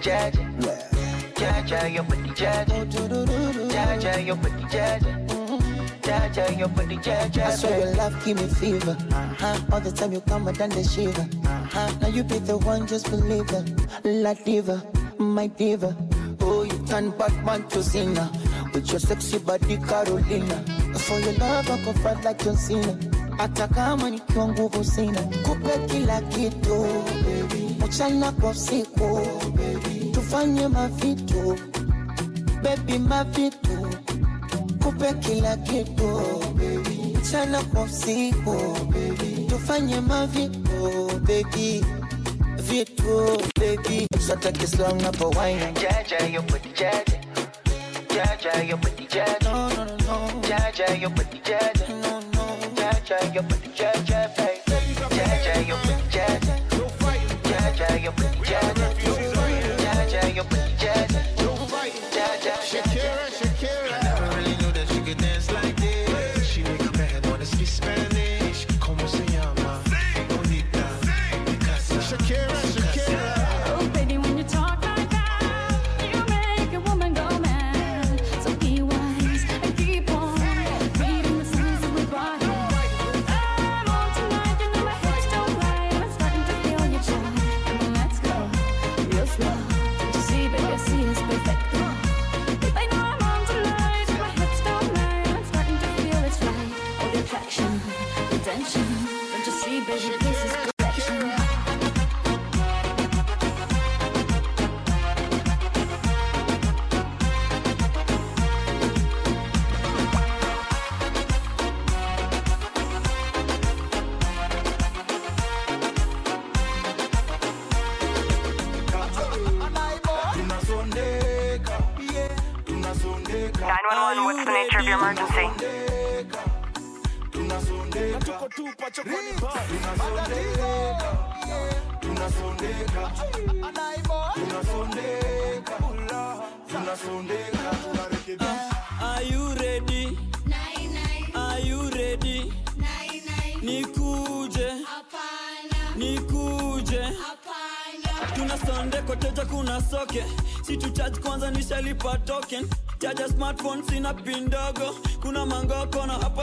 Jaja, your body jaja. Jaja, your body jaja. Jaja, your body jaja. Jaja, I swear your love give me fever. Uh-huh. All the time you come, I done the shiver. Uh-huh. Now you be the one, just believe it. La diva, my diva. Oh, you turn Batman to Cena. With your sexy body, Carolina. For your love, I go fight like John Cena. Hata kama nikiwa nguvu sina, kupe kila kitu mchana kwa usiku, tufanye mavitu baby, mavitu kupe kila kitu mchana kwa usiku tufanye mavitu baby vitu kislang hapo wine Jaja, your body jaja. Jaja, your body jaja. no no no no Jaja, your body jaja. no no Jaja, your body jaja. Jaja, jaja. Jaja, body jaja. Jaja,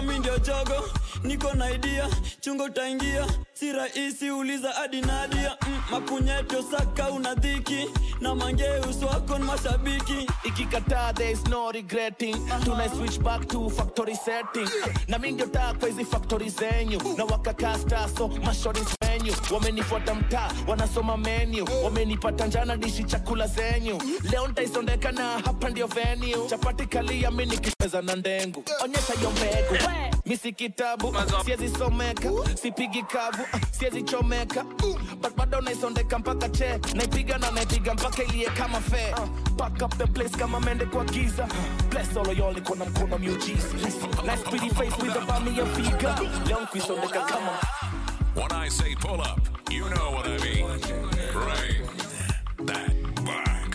mangoko na hapa mi ndio jogo. Niko na idea, chungo utaingia. Si rahisi uliza hadi Nadia. Mm, mapunyeto saka una dhiki. Na mangeus wako ni mashabiki. ikikataa there is no regretting tuna switch back to factory setting na mi ndio takwa hizi factory zenyu na wakakasta so mashori zenyu wamenifuata mtaa wanasoma menu. Wamenipata njana dishi chakula zenyu. Leo ntaisondeka na hapa ndio venue. Chapati kalia mi nikicheza na ndengu. Onyesha hiyo mbegu. Misi kitabu siezi someka. Sipigi kavu siezi chomeka. But bado naisondeka mpaka che naipiga na naipiga mpaka ilie kama fe Back up the place kama mende kwa giza. Bless all of y'all niko na mkono miujiza. Nice pretty face with a bami ya figa leo nkuisondeka kama When I say pull up, you know what I mean. Right. That back.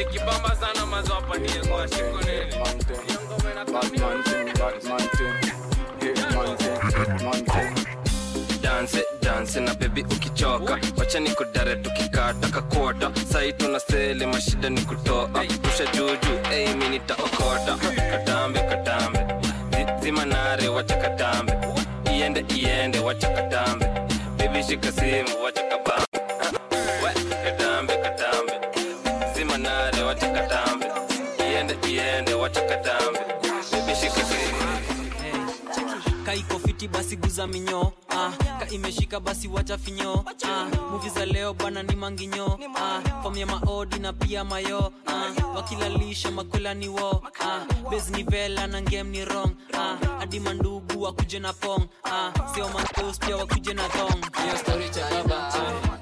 ikibamba sana mazopa ndiye kwa siku nini danse danse na bebi ukichoka wacha ni kudare tukikata kakota sai tuna sele mashida ni kutoa rusha juju ei mi nitaokota katambe katambe Zi- zima nare wacha katambe. Iende iende wacha katambe. Bebi shika simu wacha basi guza minyo. Ah, ka imeshika basi wacha finyo. Ah, muvi za leo bana ni manginyo. Ah, fom maodi na pia mayo. Ah, wakilalisha makwela ni wo. Ah, bes ni vela na ngem ni rong ah, hadi mandugu wakuje na pong. Ah, sio mankos pia wakuje na thong. Hiyo stori cha baba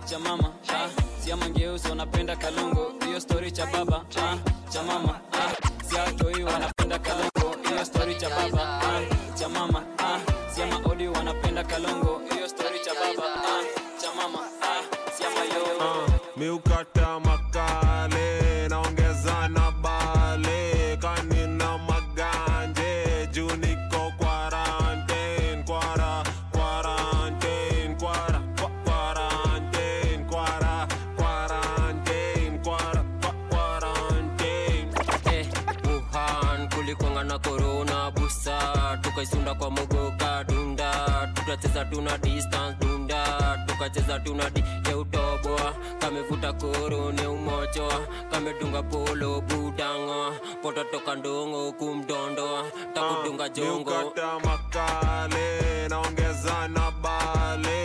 cha mama. Ah, sia mangeusi wanapenda kalongo. Hiyo stori cha baba ah, cha mama. Ah, siatoi wanapenda kalongo. Hiyo stori cha baba ah, cha mama. sia wanapenda kalongo. Hiyo story cha baba tukacheza tuna distance dunda. Tukacheza tuna di ya utoboa kamevuta korone umochoa kamedunga polo budango poto toka ndongo kumdondoa takudunga jongo. miukata makale naongeza na bale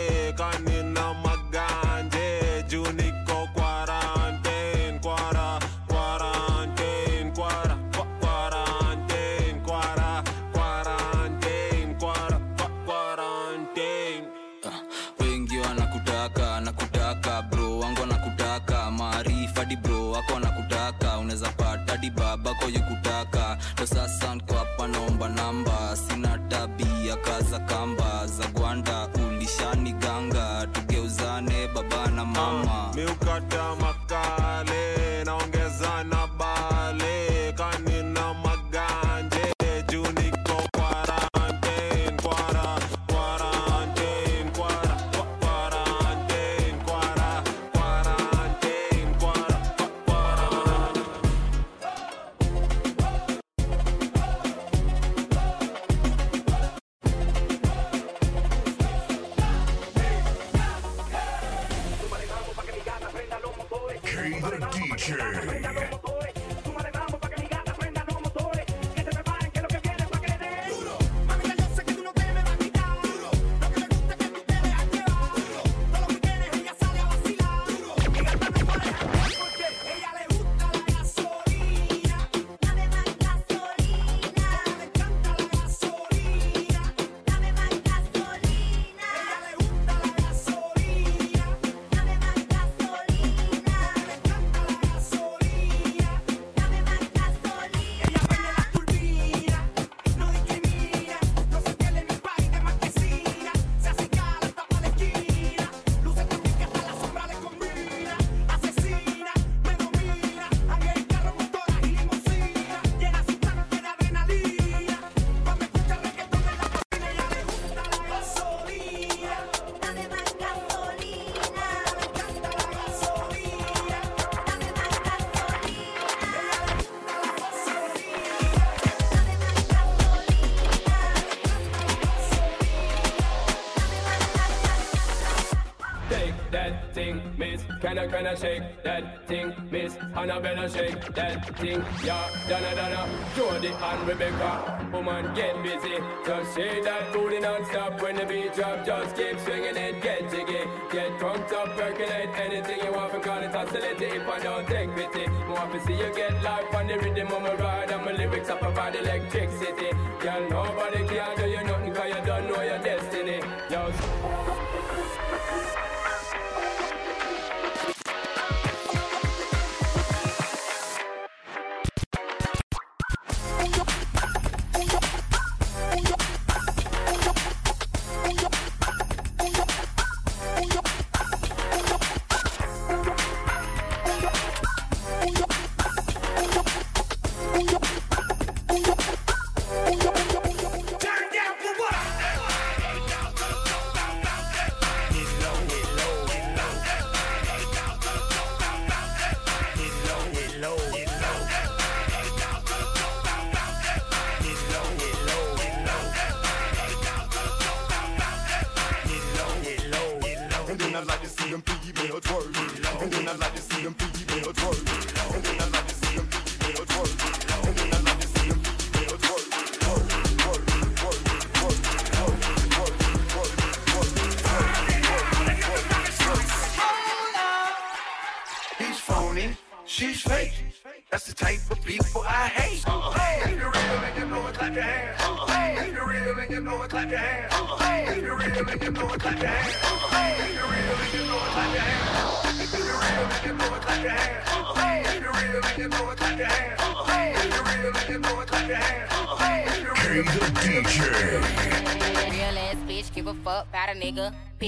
I, I shake that thing, miss? Annabella shake that thing, yeah. Donna, Donna, Jody and Rebecca. Woman, get busy. Just shake that booty non-stop when the beat drop. Just keep swinging it, get jiggy. Get drunk up, percolate anything you want. Call it hostility if I don't take pity. Want to see you get life on the rhythm of my ride. And my lyrics up about electricity. Girl, nobody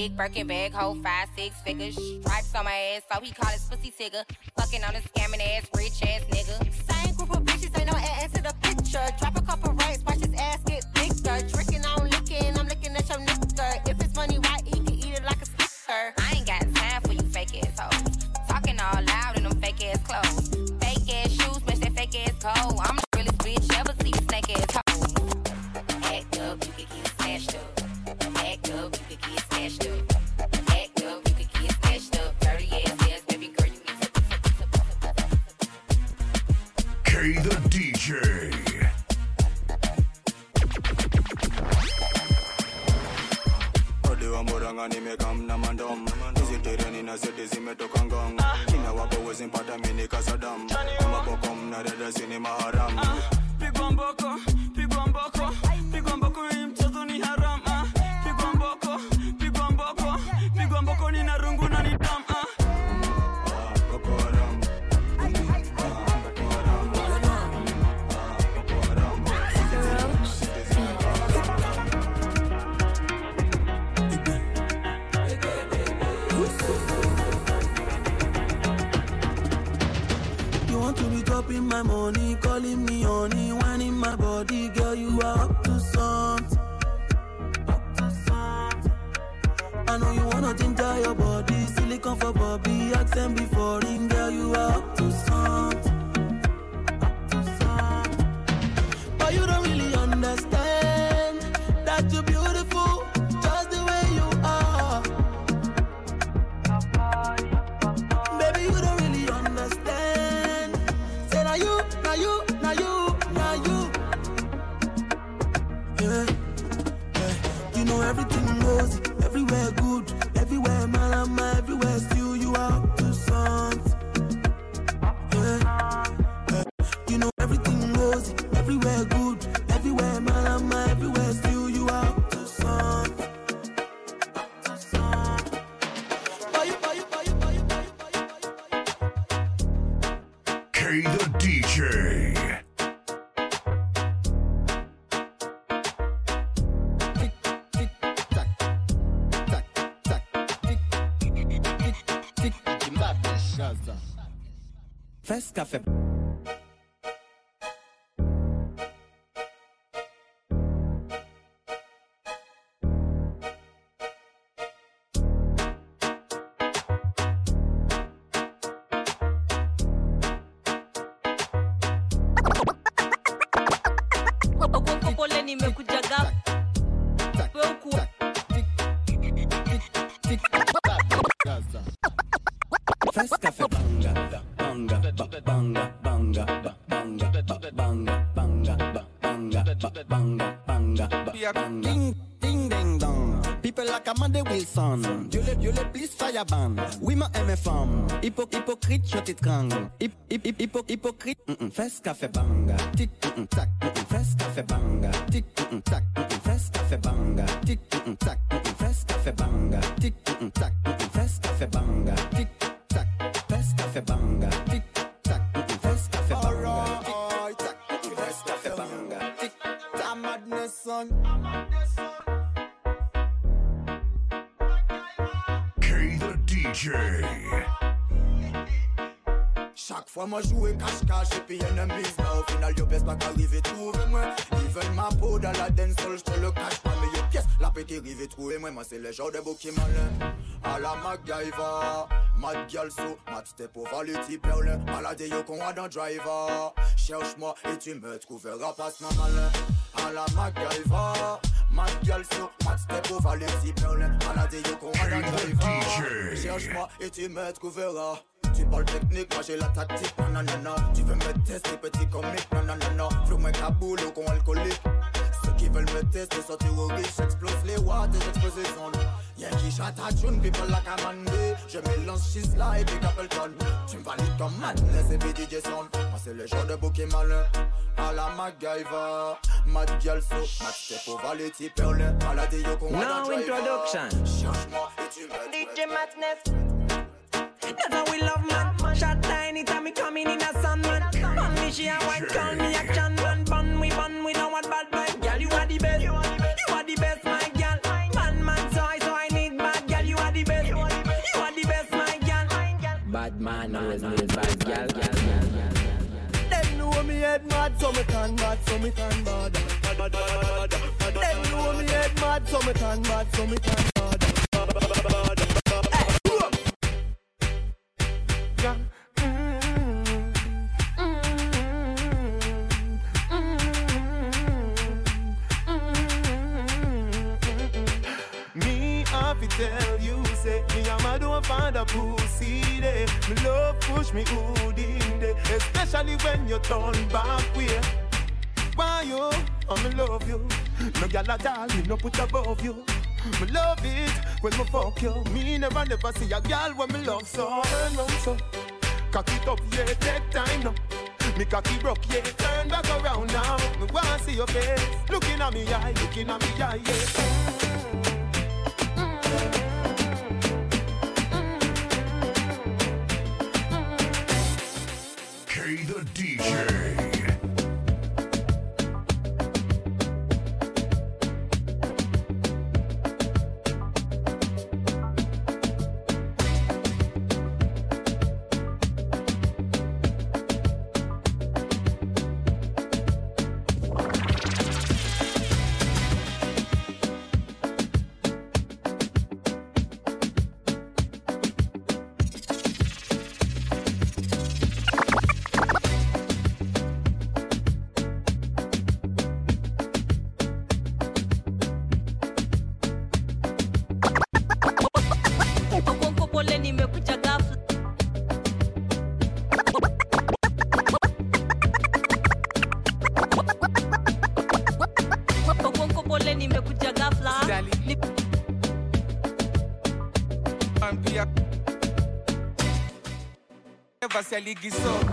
Big Birkin bag, hold five, six figures. Stripes on my ass, so he call his pussy tigger. Fucking on a scamming ass, rich ass te. Banga. Ding, ding, ding, dong. People like Amanda Wilson. Dieu le, Dieu le plus fireban. Oui, ma MFM. Hypo, hypocrite, je t'étrangle. Hip, hip, hip, hypo, hypocrite. Mm -mm. Café banga. Tic, mm -mm, tac. Mm -mm. Café banga. Tic, mm -mm, tac. Mm -mm. Café banga. Tic, mm -mm, tac. Mm -mm. Café banga. Tic, mm -mm, tac. Mm -mm. Café banga. Tic, tac. Fest café banga. Tic, son. K the DJ. Chaque fois moi jouer cache-cache et puis enemies Mais au final yo pièce pas qu'arriver trouver moi Even ma peau dans la dance hall j'te le cache pas. Mais yo pièce la pété rive trouver moi Moi c'est le genre de beau qui malin. À la MacGyver Mad girl so Mad step over le type perle Malade yo qu'on a dans driver. Cherche-moi et tu me trouveras pas ce malin À la MacGyver Mad girl so Mad step over le type perle Malade yo qu'on a dans driver. Cherche-moi et tu me trouveras tu parles technique, moi j'ai la tactique, nanana Tu veux me tester, petit comique, nanana Flou moi Kaboul ou con alcoolique Ceux qui veulent me tester sont terroristes J'explose les watts et j'explose les ondes Yankee shot a tune, people like a. Je mélange là et Big Appleton. Tu me valides comme madness et puis DJ Sound. Moi c'est le genre de bouquet malin. À la MacGyver, Mad Girl So, Mad Step au Valetti Perlin. Maladie yo qu'on va No dans driver. introduction. Cherche-moi et tu me DJ Madness. That's how we love man. Shot tiny time me coming in a sun man. Man me she a white call me action man. Bun we bun we don't want bad vibe. Girl you are the best. You are the best my girl. Man man so I so I need bad girl. You are the best. You are the best my girl. Bad man always needs bad gal. Them know me head mad, so me turn mad, so me turn bad. Them know me head mad, so me turn mad, so me turn bad. Push me hood in day, especially when you turn back way. Why you? I me love you. No gyal at all, me no put above you. Me love it when me fuck you. Me never never see a gyal when me love so. Turn round so, cock it up, yeah, take time now. Me cocky broke, yeah, turn back around now. Me wanna see your face, looking at me eye, looking at me eye, yeah. DJ. Se a ligue só.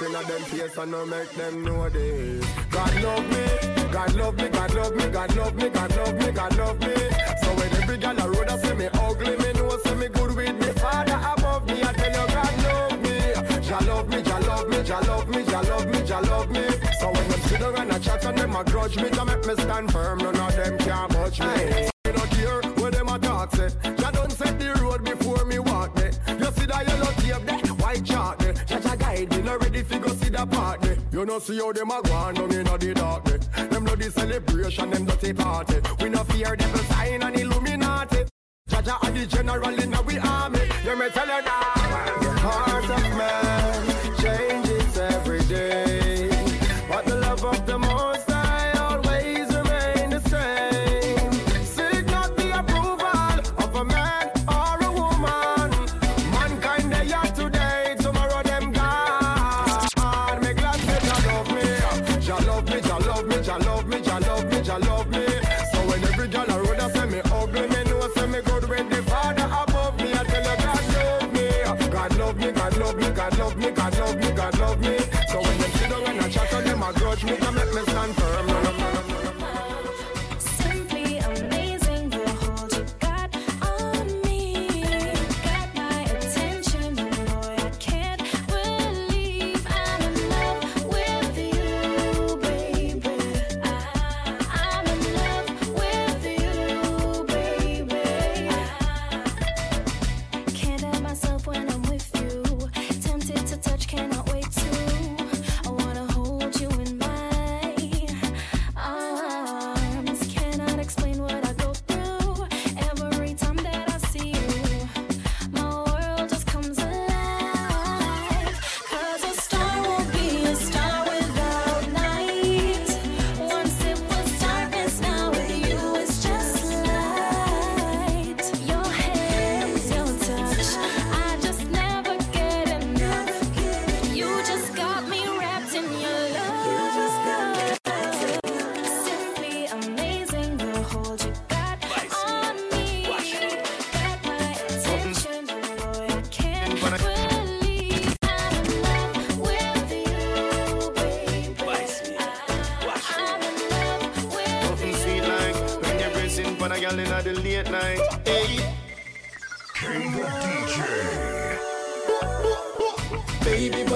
Looking at them face and no make them know this. God love me, God love me, God love me, God love me, God love me, God love me. So when every gal a road a say me ugly, me know say me good with me father above me. I tell you God love me, Jah love me, Jah love me, Jah love me, Jah love me, Jah love me. So when them sit down and a chat and them a grudge me, to make me stand firm, none of them can budge me. There. See how them a go on down inna the dark there. Them bloody celebration, them dirty party. We no fear devil sign and Illuminati. Jah are the general in we army. You me tell you now.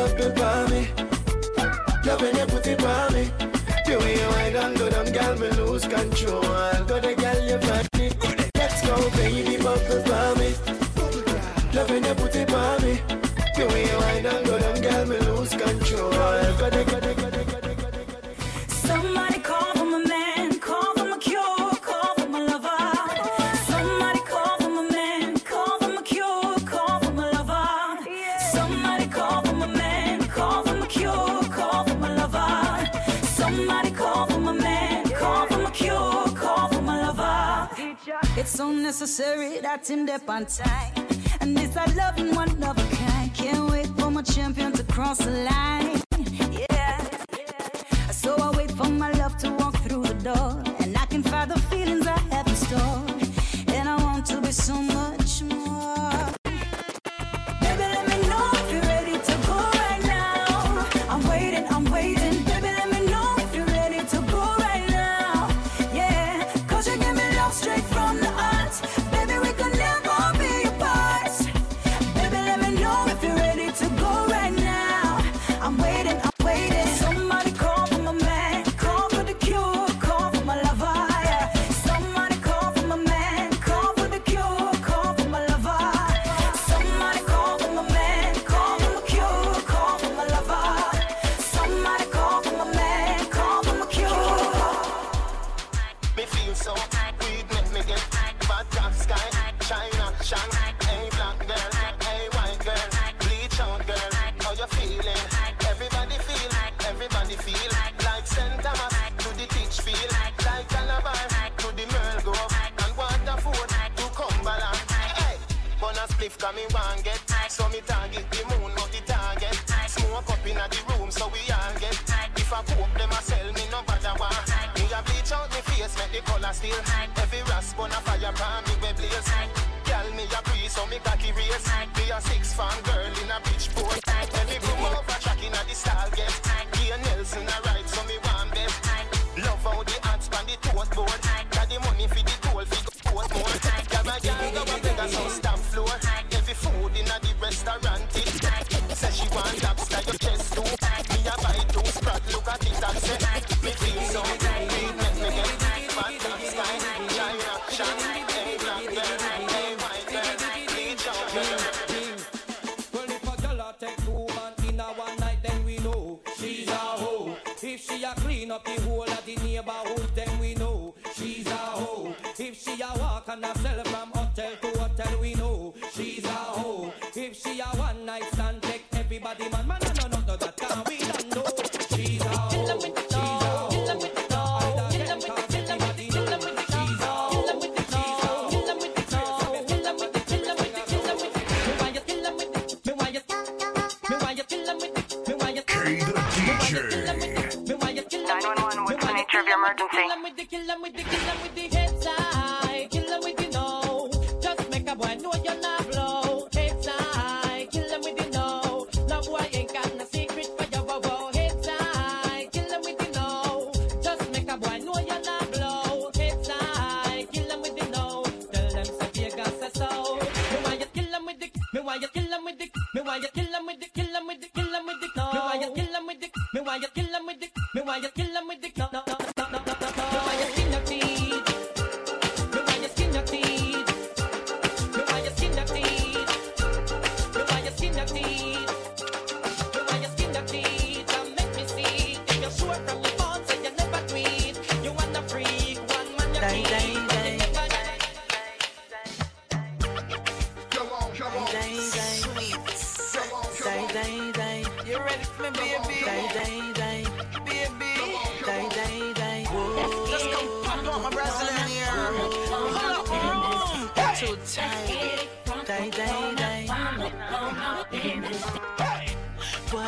up it by me. Loving you put it by me. The way you wind and go down, girl, me lose control. Go the girl you find. necessary, that's him there on time. And this I love in one of a kind. Can't wait for my champion to cross the line. steel. Every rasp on a fire pan, me we blaze. Girl, me a breeze, so me cocky race. Be a six-fan girl in a beach boy.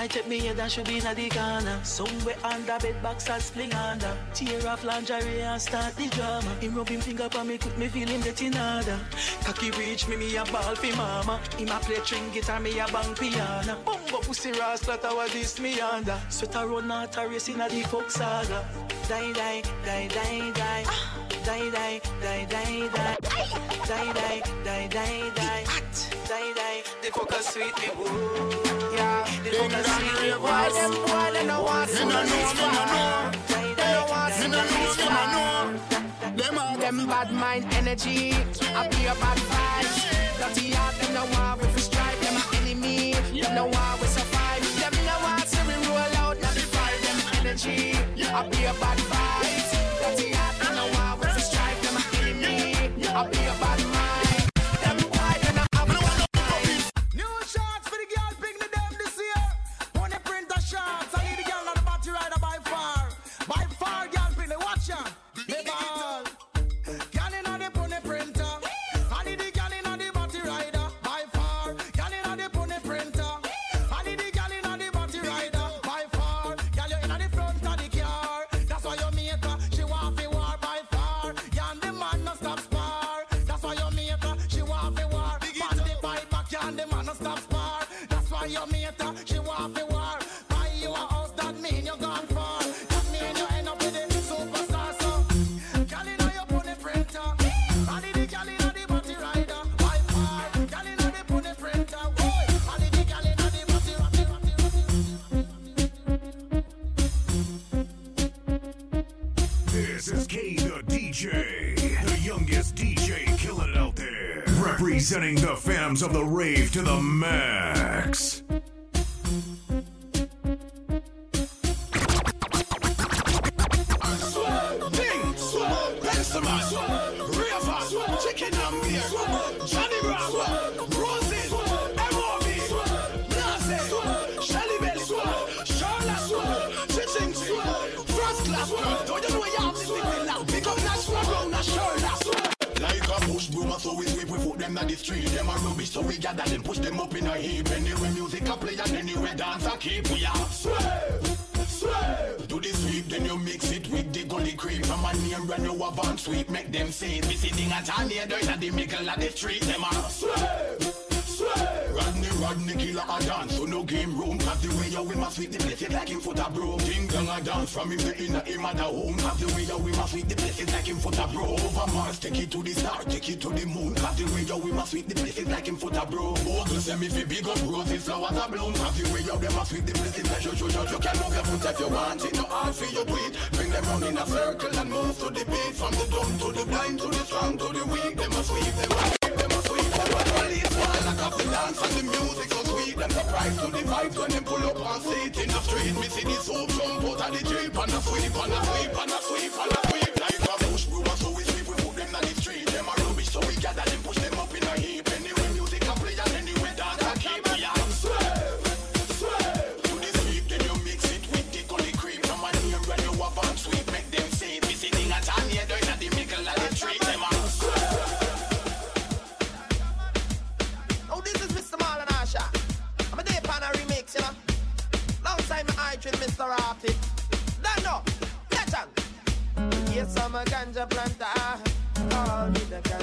Might take me head and should be in the corner. Somewhere under bed box and spling under. Tear off lingerie and start the drama. Him rub him finger pa me, quick me feel him getting harder. Cocky reach me, me a ball fi mama. Him a play string guitar, me a bang piano. Bongo pussy rasta, tower this me under. Sweat a run out a race in a the fuck saga. Die, die, die, die, die. Ah. Die, die, die, die, die. Die, die, die, die, die. Die, die. They focus sweet me, woo. Yeah. They focus sweet me, woo. Why them boy, they no want to know. They no know, they no want to know. They no know, they no know. Them all them bad mind energy. I be a bad vibes. Dirty heart, them no want we strike, Them my enemy. Them no want we survive. Them no want to we roll out. Not be fire them energy. I be a bad vibes. Dirty heart. Presenting the Phantoms of the Rave to the max. Maserati. Dano, legend. Yes, I'm a ganja planter. Call me the.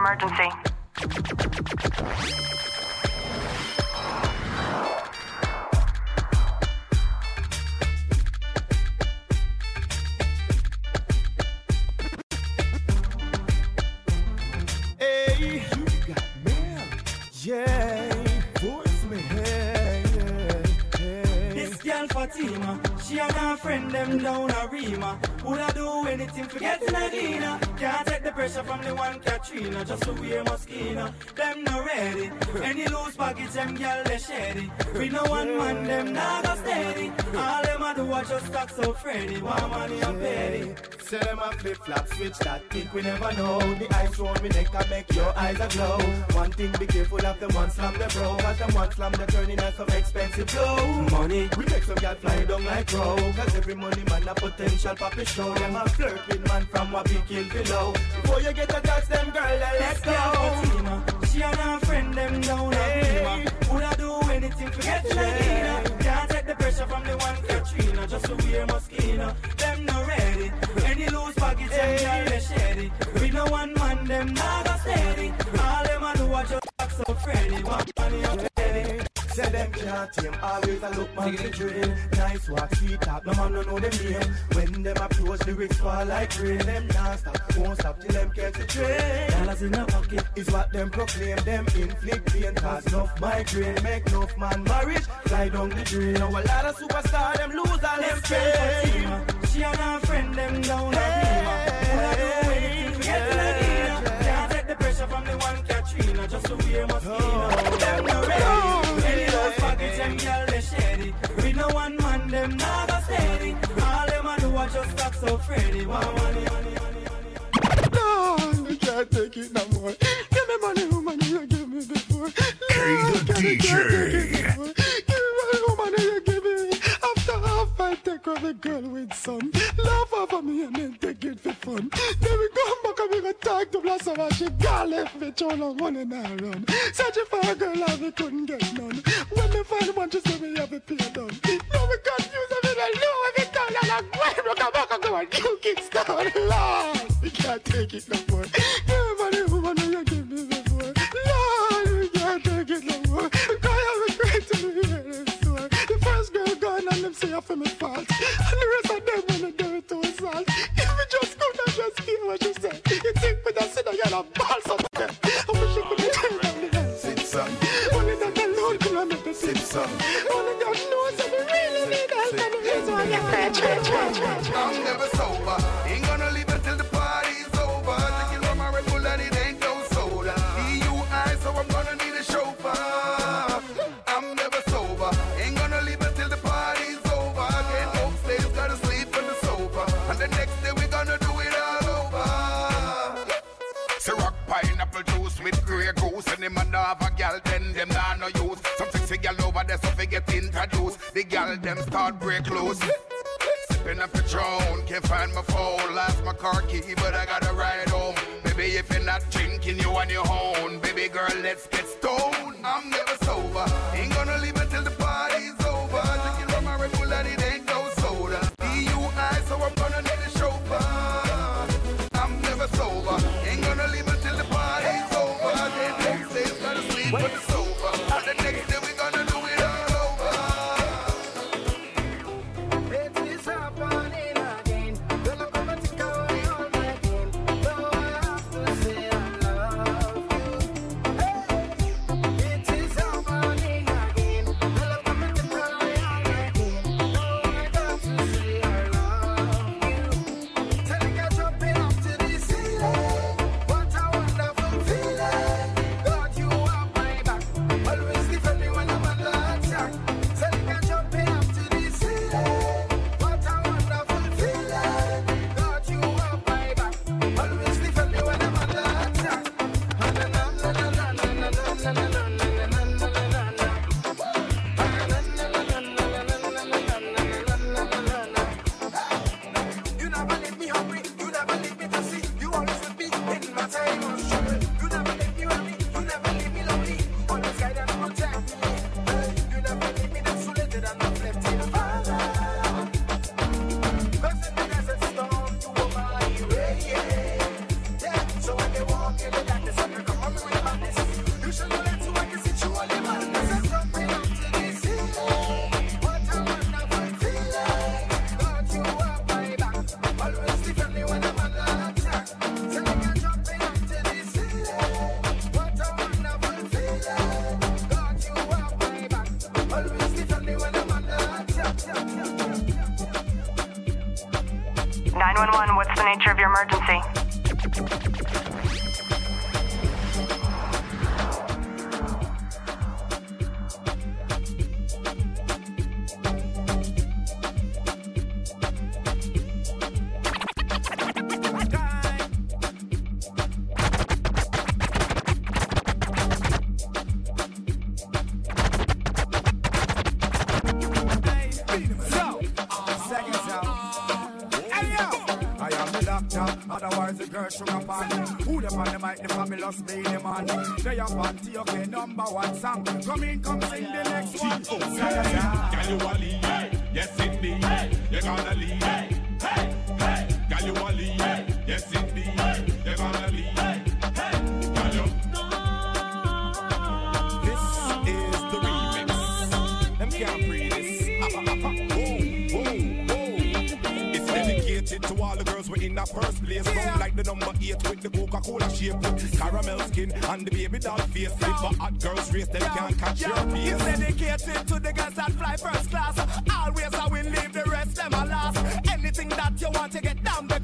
Emergency? Hey, you got mail. Yeah, voice me. Hey, yeah, hey. This girl Fatima, she and her friend them down a Rima. Woulda do anything for getting a Dina. Can't take the pressure from the one Katrina, just to wear Moschino. Them no ready. Any loose package, them girl they shady. We no one man, them go steady. All them a do a just stack so Freddy. One money and petty. Say them a flip flop switch that think we never know. The ice round me neck can make your eyes a glow. One thing be careful of them one slam the bro. Cause them one slam the turning at some expensive blow. Money, we make some girl fly down like crow. Cause every money man a potential papi show. Them a flirt with man from what big kill below. Before you get a touch them girl, let's go. She and her friend them down a Rima. Woulda do anything for getting a Katrina, just to wear Moschino. Them no ready. Any loose package, them girl they shady. We no one man, them go steady. All them a do a just act so Freddy. One money petty. Say them can't tame, always a look man to dream. Nice walk, sweet talk, no man no know them name. When them approach, lyrics fall like rain. Them can't stop, won't stop till them catch a train. Dollars in a pocket is what them proclaim. Them inflict pain, cause enough migraine. Make enough man marriage, fly down the drain. Now a lot of superstar, them lose all them fame. She and her friend them down a Rima. Woulda do anything for getting a Dina. Can't take the pressure from the one Katrina, just to wear Moschino. Them no them girl they shady. We no one man, them nah go steady. All them a do a just talk so Freddy. One money, money, money. No, I can't take it no more. Give me money, woman, you give me before. K the DJ. Give me money, woman, you give me. After half, I take off the girl with some. Laugh over me and then take it for fun. Then we come back and we go talk to Blossom and she got left me too long running and run. Searching for a girl and we couldn't get none. When me find one, she say me have a pay done. Now we confused and we don't know every time that I'm going to come back and go and do Kickstone. Lord, we can't take it no more. So how they get introduced. The gal them start break loose. Sipping a the throne, can't find my phone. Lost my car key, but I gotta ride home. Baby, if you're not drinking, you on your own. Baby girl, let's get stoned. I'm up and number one song. Come in, come sing the next one. Oh, yeah. You a lead, yes. You gotta lead, hey, hey, hey. You a lead, yes. You gotta lead, hey, This is the remix. Let me count breathe. Dedicated to all the girls we in that first place. Yeah. Don't like the number eight with the Coca Cola shape, with caramel skin and the baby doll face. Yo. If a hot girls race, them yo. can't catch yo. your pace. It's dedicated to the girls that fly first class. Always I will leave the rest them a last. Anything that you want to get down the.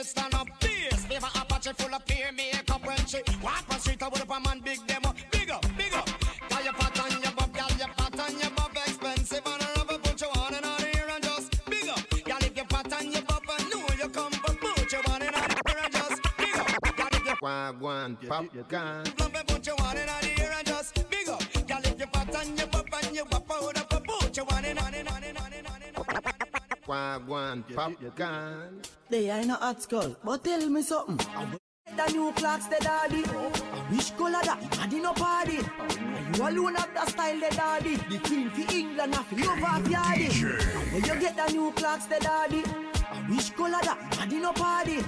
Me stand up. This fever Apache full of peer makeup when she walk on street. I would up a man big demo. Big up, big up. Girl, you fat and you buff, girl, you fat and you buff, expensive and I rubber put you on and on here and just big up. Girl, if you fat and you buff, I know you come, but put you on and on here and just big up. Girl, if you Wagwan, pop gun. Love it, put you on and on here and just big up. Girl, if you fat and you buff and you buff out up, put you on and on and on and on and on and on. Wagwan, pop gun. They ain't a hot skull, but tell me something. The new clocks, the daddy. Which color that? And in no party. And you alone have the style, the daddy. The queen for England, have love off yardy. When you get the new clocks, the daddy. Which color that? And in no party.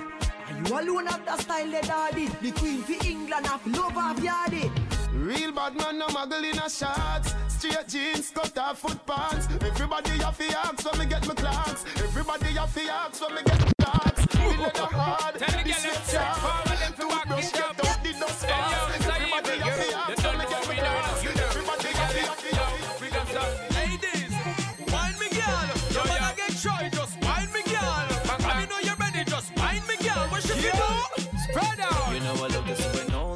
And you alone have the style, the daddy. The queen for England, have love off yardy. Real bad man, no muggle in a shots. Straight jeans, cut off foot pants. Everybody have to ask when me get my clocks. Everybody have to ask when me get my clocks. Me Tell the girl them sharp. forward to walk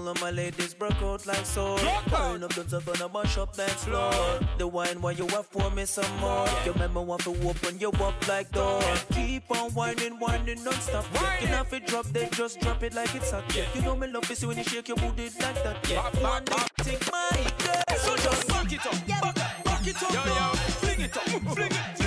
all of my ladies broke out like sore. Burn up the top and I mash up dance floor. The wine while you have for me some more. You remember want to open you up like door. Keep on whining, whining non-stop. You know if it drop, then just drop it like it's hot. Yeah. You know me love it when you shake your booty like that. Yeah. One take my girl. So just back it up, back, back it up, yo, yo. Fling it up, fling it,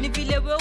ni vile we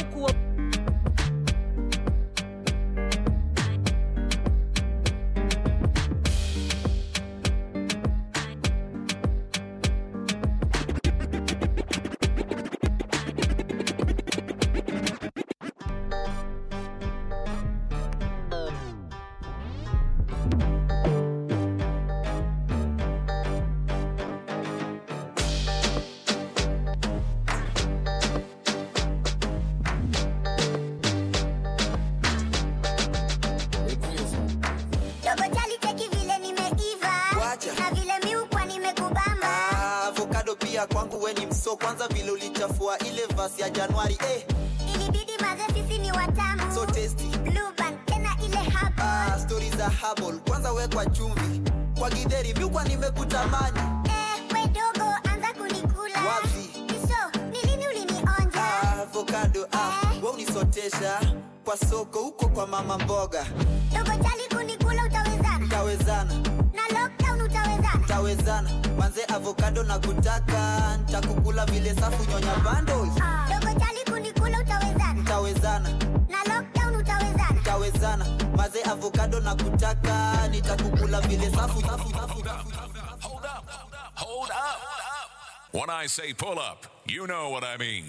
know what I mean.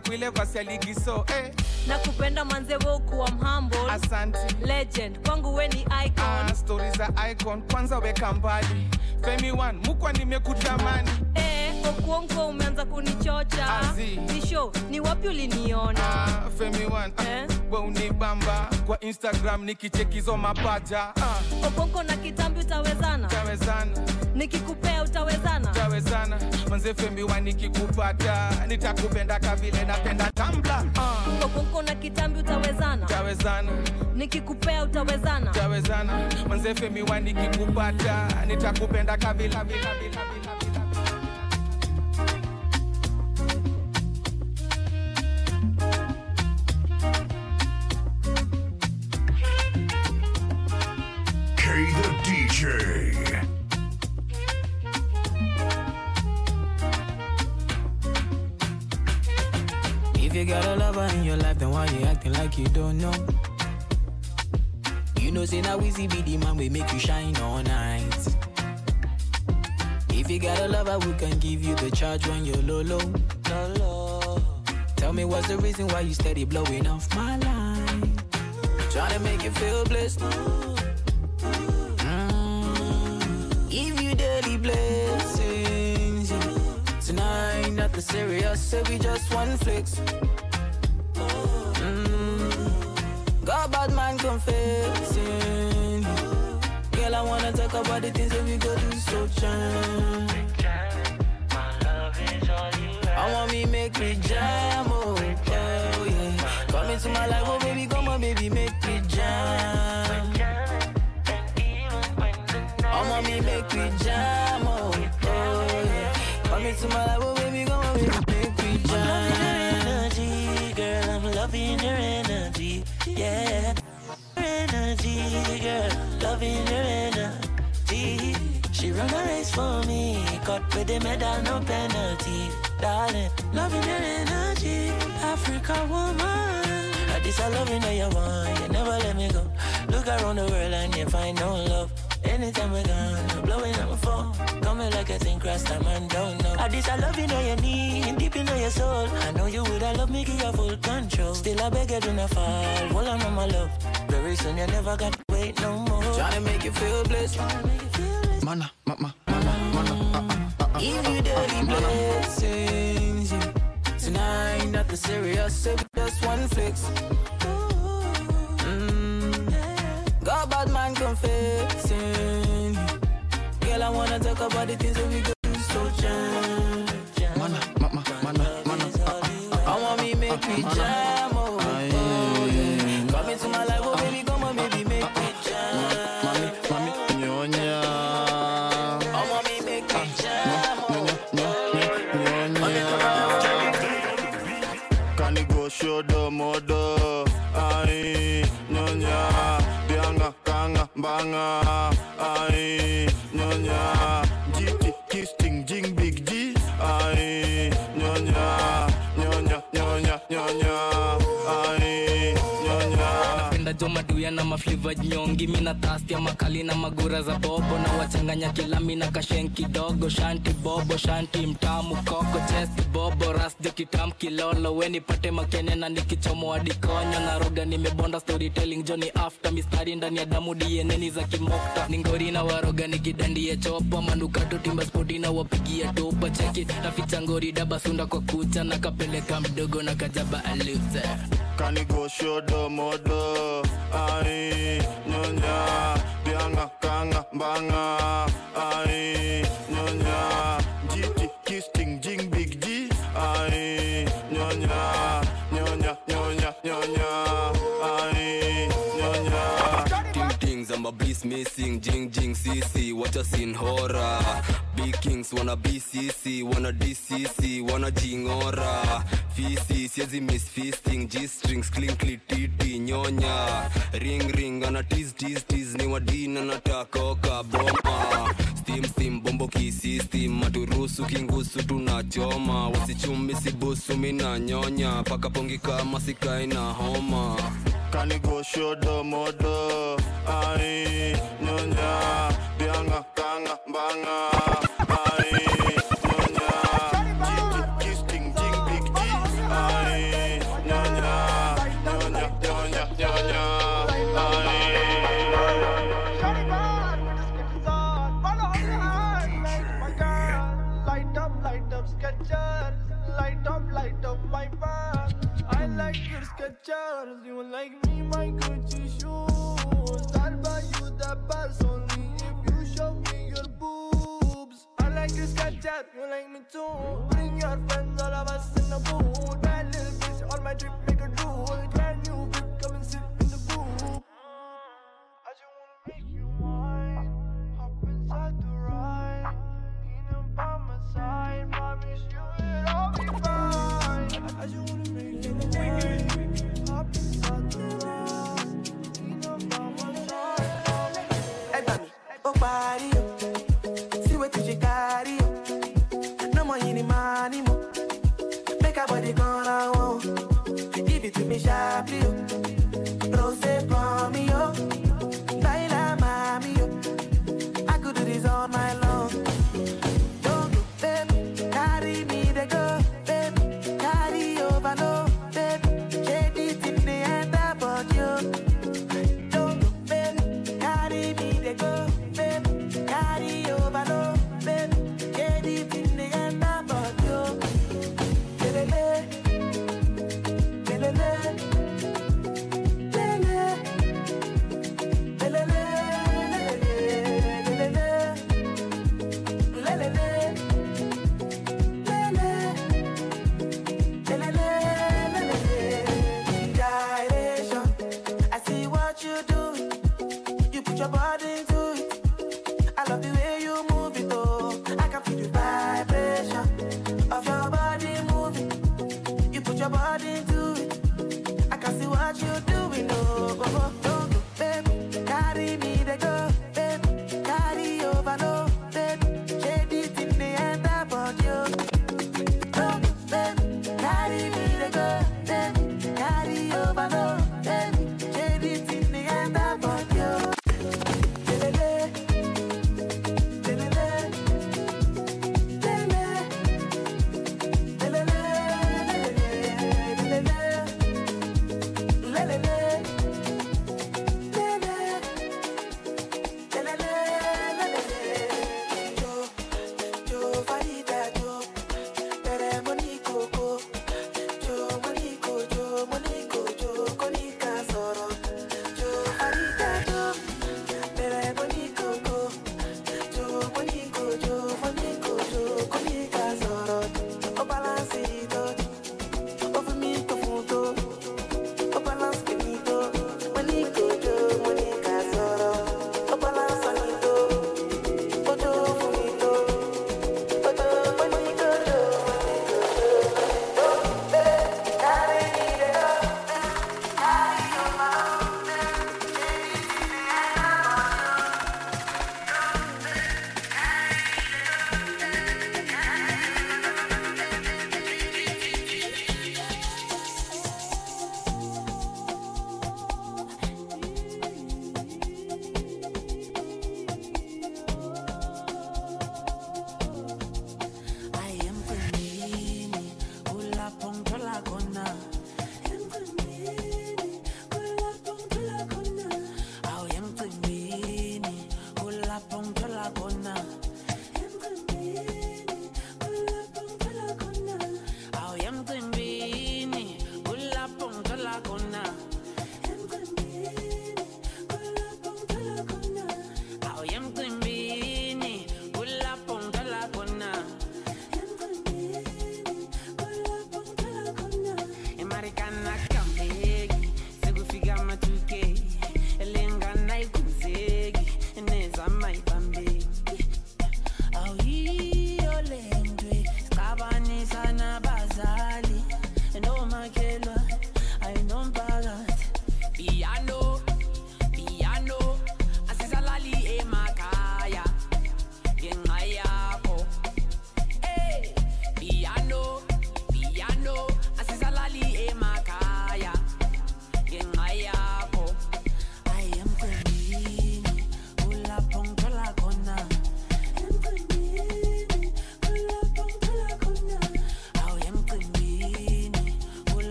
Ulituosha kwa vasi ya ligi so eh. na kupenda manze we ukuwa mhamble Asante. legend kwangu we ni icon. Ah, stori za icon. Kwanza weka mbali. Femi wan mukwa nimekutamani. Eh, okuonko umeanza kunichocha. Azi. ni show ni wapi uliniona? Ah, femi ah, we unibamba. Kwa instagram nikichekizo mapaja. Ah, okonko na kitambi utawezana? Tawezana nikikupea utawezana? Utawezana. Manzefemiwa nikikupata nitakupenda kavile napenda tambla uh. na kitambi utawezana? Utawezana. Nikikupea utawezana? Utawezana. Manzefemiwa nikikupata nitakupenda kavila vila vila vila DJ. You got a lover in your life, then why you acting like you don't know? You know, say now easy be the man we make you shine all night. If you got a lover who can give you the charge when you're low, low, low, low. Tell me what's the reason why you steady blowing off my line? Trying to make you feel blessed. Mm. Give you daily blessings. Nothing serious, say we just one flex. Mm. Got bad man confessing. Girl, I wanna talk about the things that we go do so jam. I want me make me jam, oh, oh yeah. Come into my life, oh baby, come on, baby, make me jam. I want me make me jam, oh, oh yeah. Come into my life, oh Loving your energy. She run a race for me, cut with the medal, no penalty, darling. Loving your energy, Africa woman. Uh, This I loving that you want, you never let me go. Look around the world and you find no love. Anytime we're gone, blowing up my phone. Coming like a thing cross time don't know. Uh, This I love you know you need, deep in your soul. I know you would, I love me, give you full control. Still I beg you do not fall, hold on, my love. Very soon you never got to make you feel blessed. Mana, ma, ma, Give you daily blessings. yeah. Tonight, nothing serious, we just one flex. Mm. Got bad man confessing. Girl, I wanna talk about the things that we go do so jam. Mana, ma, ma, mana, mana. I want me make me jam, nyongi mina tastia makali na magura za bobo. Na wachanganya kilami na kashen kidogo. Shanti bobo shanti mtamu koko chesti bobo. Rasjo kitam kilolo weni pate makene na nikichomoa dikonyo na roga nimebonda storytelling joni after mistari ndani ya damu dieneni za kimokta. Ningori na waroga nikidandie chopa manukato timba spoti na wapigia topa cheki naficha ngori daba sunda kwa kucha. Na kapeleka mdogo na kajaba aluze Kanigo shodo modo ai nyonya bianga kanga banga Aye, nyonya, GT, kiss ting, jing, big G. Aye, nyonya, nyonya, nyonya, nyonya. Aye, nyonya. Ting tings, I'm a beast missing. Jing jing CC, what a scene horror. Big kings wanna BCC, wanna DCC, wanajing'ora. Fisi, siezi miss fisting G strings, clinkly titi, nyonya. Ring ring, ana tis tis tis Ni wadina na oka boma. Steam steam, bombo kisistem. Maturusu kingusu tunachoma. Wasichumi sibusu mina nyonya. Paka pongi kama sikai na homa. Kanigo shodo modo. Aye, nyonya, bianga, kanga, banga. Skechers. You like me, my Gucci shoes. I'll buy you the best only if you show me your boobs. I like your Skechers. You like me too. Bring your friends, all of us in the booth. Bad little bitch on my trip, make a drool. Can you whip, come and sit in the booth? I just wanna make you mine. Hop inside the ride. Lean by my side. Promise you it'll be fine. I just wanna make you mine. Oh body, see what you carry. No more any money, mo. Make a body gonna want. Give it to me sharply, oh.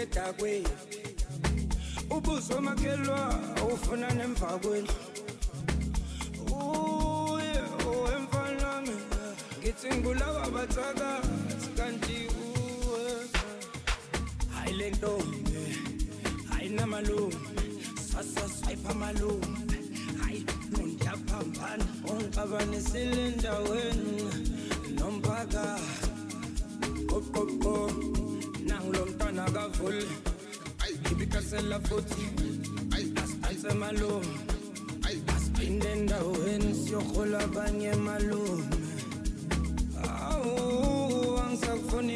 ngedakweni ubuzo makhelwa ufuna nemva kwendlu uye owemfanami ngithi ngulawa bathakathi kanti uwe. Hayi le ntombi hayi namalume sasasayipha malume hayi nondiyaphambana ongixabanisile endaweni nomphakathi oqoqo nangulo man a got full. Keep it castle a foot. That's a malo. Pinde endaweni siyohola abanye malume ah, oh, oh, oh, awu angisakufuni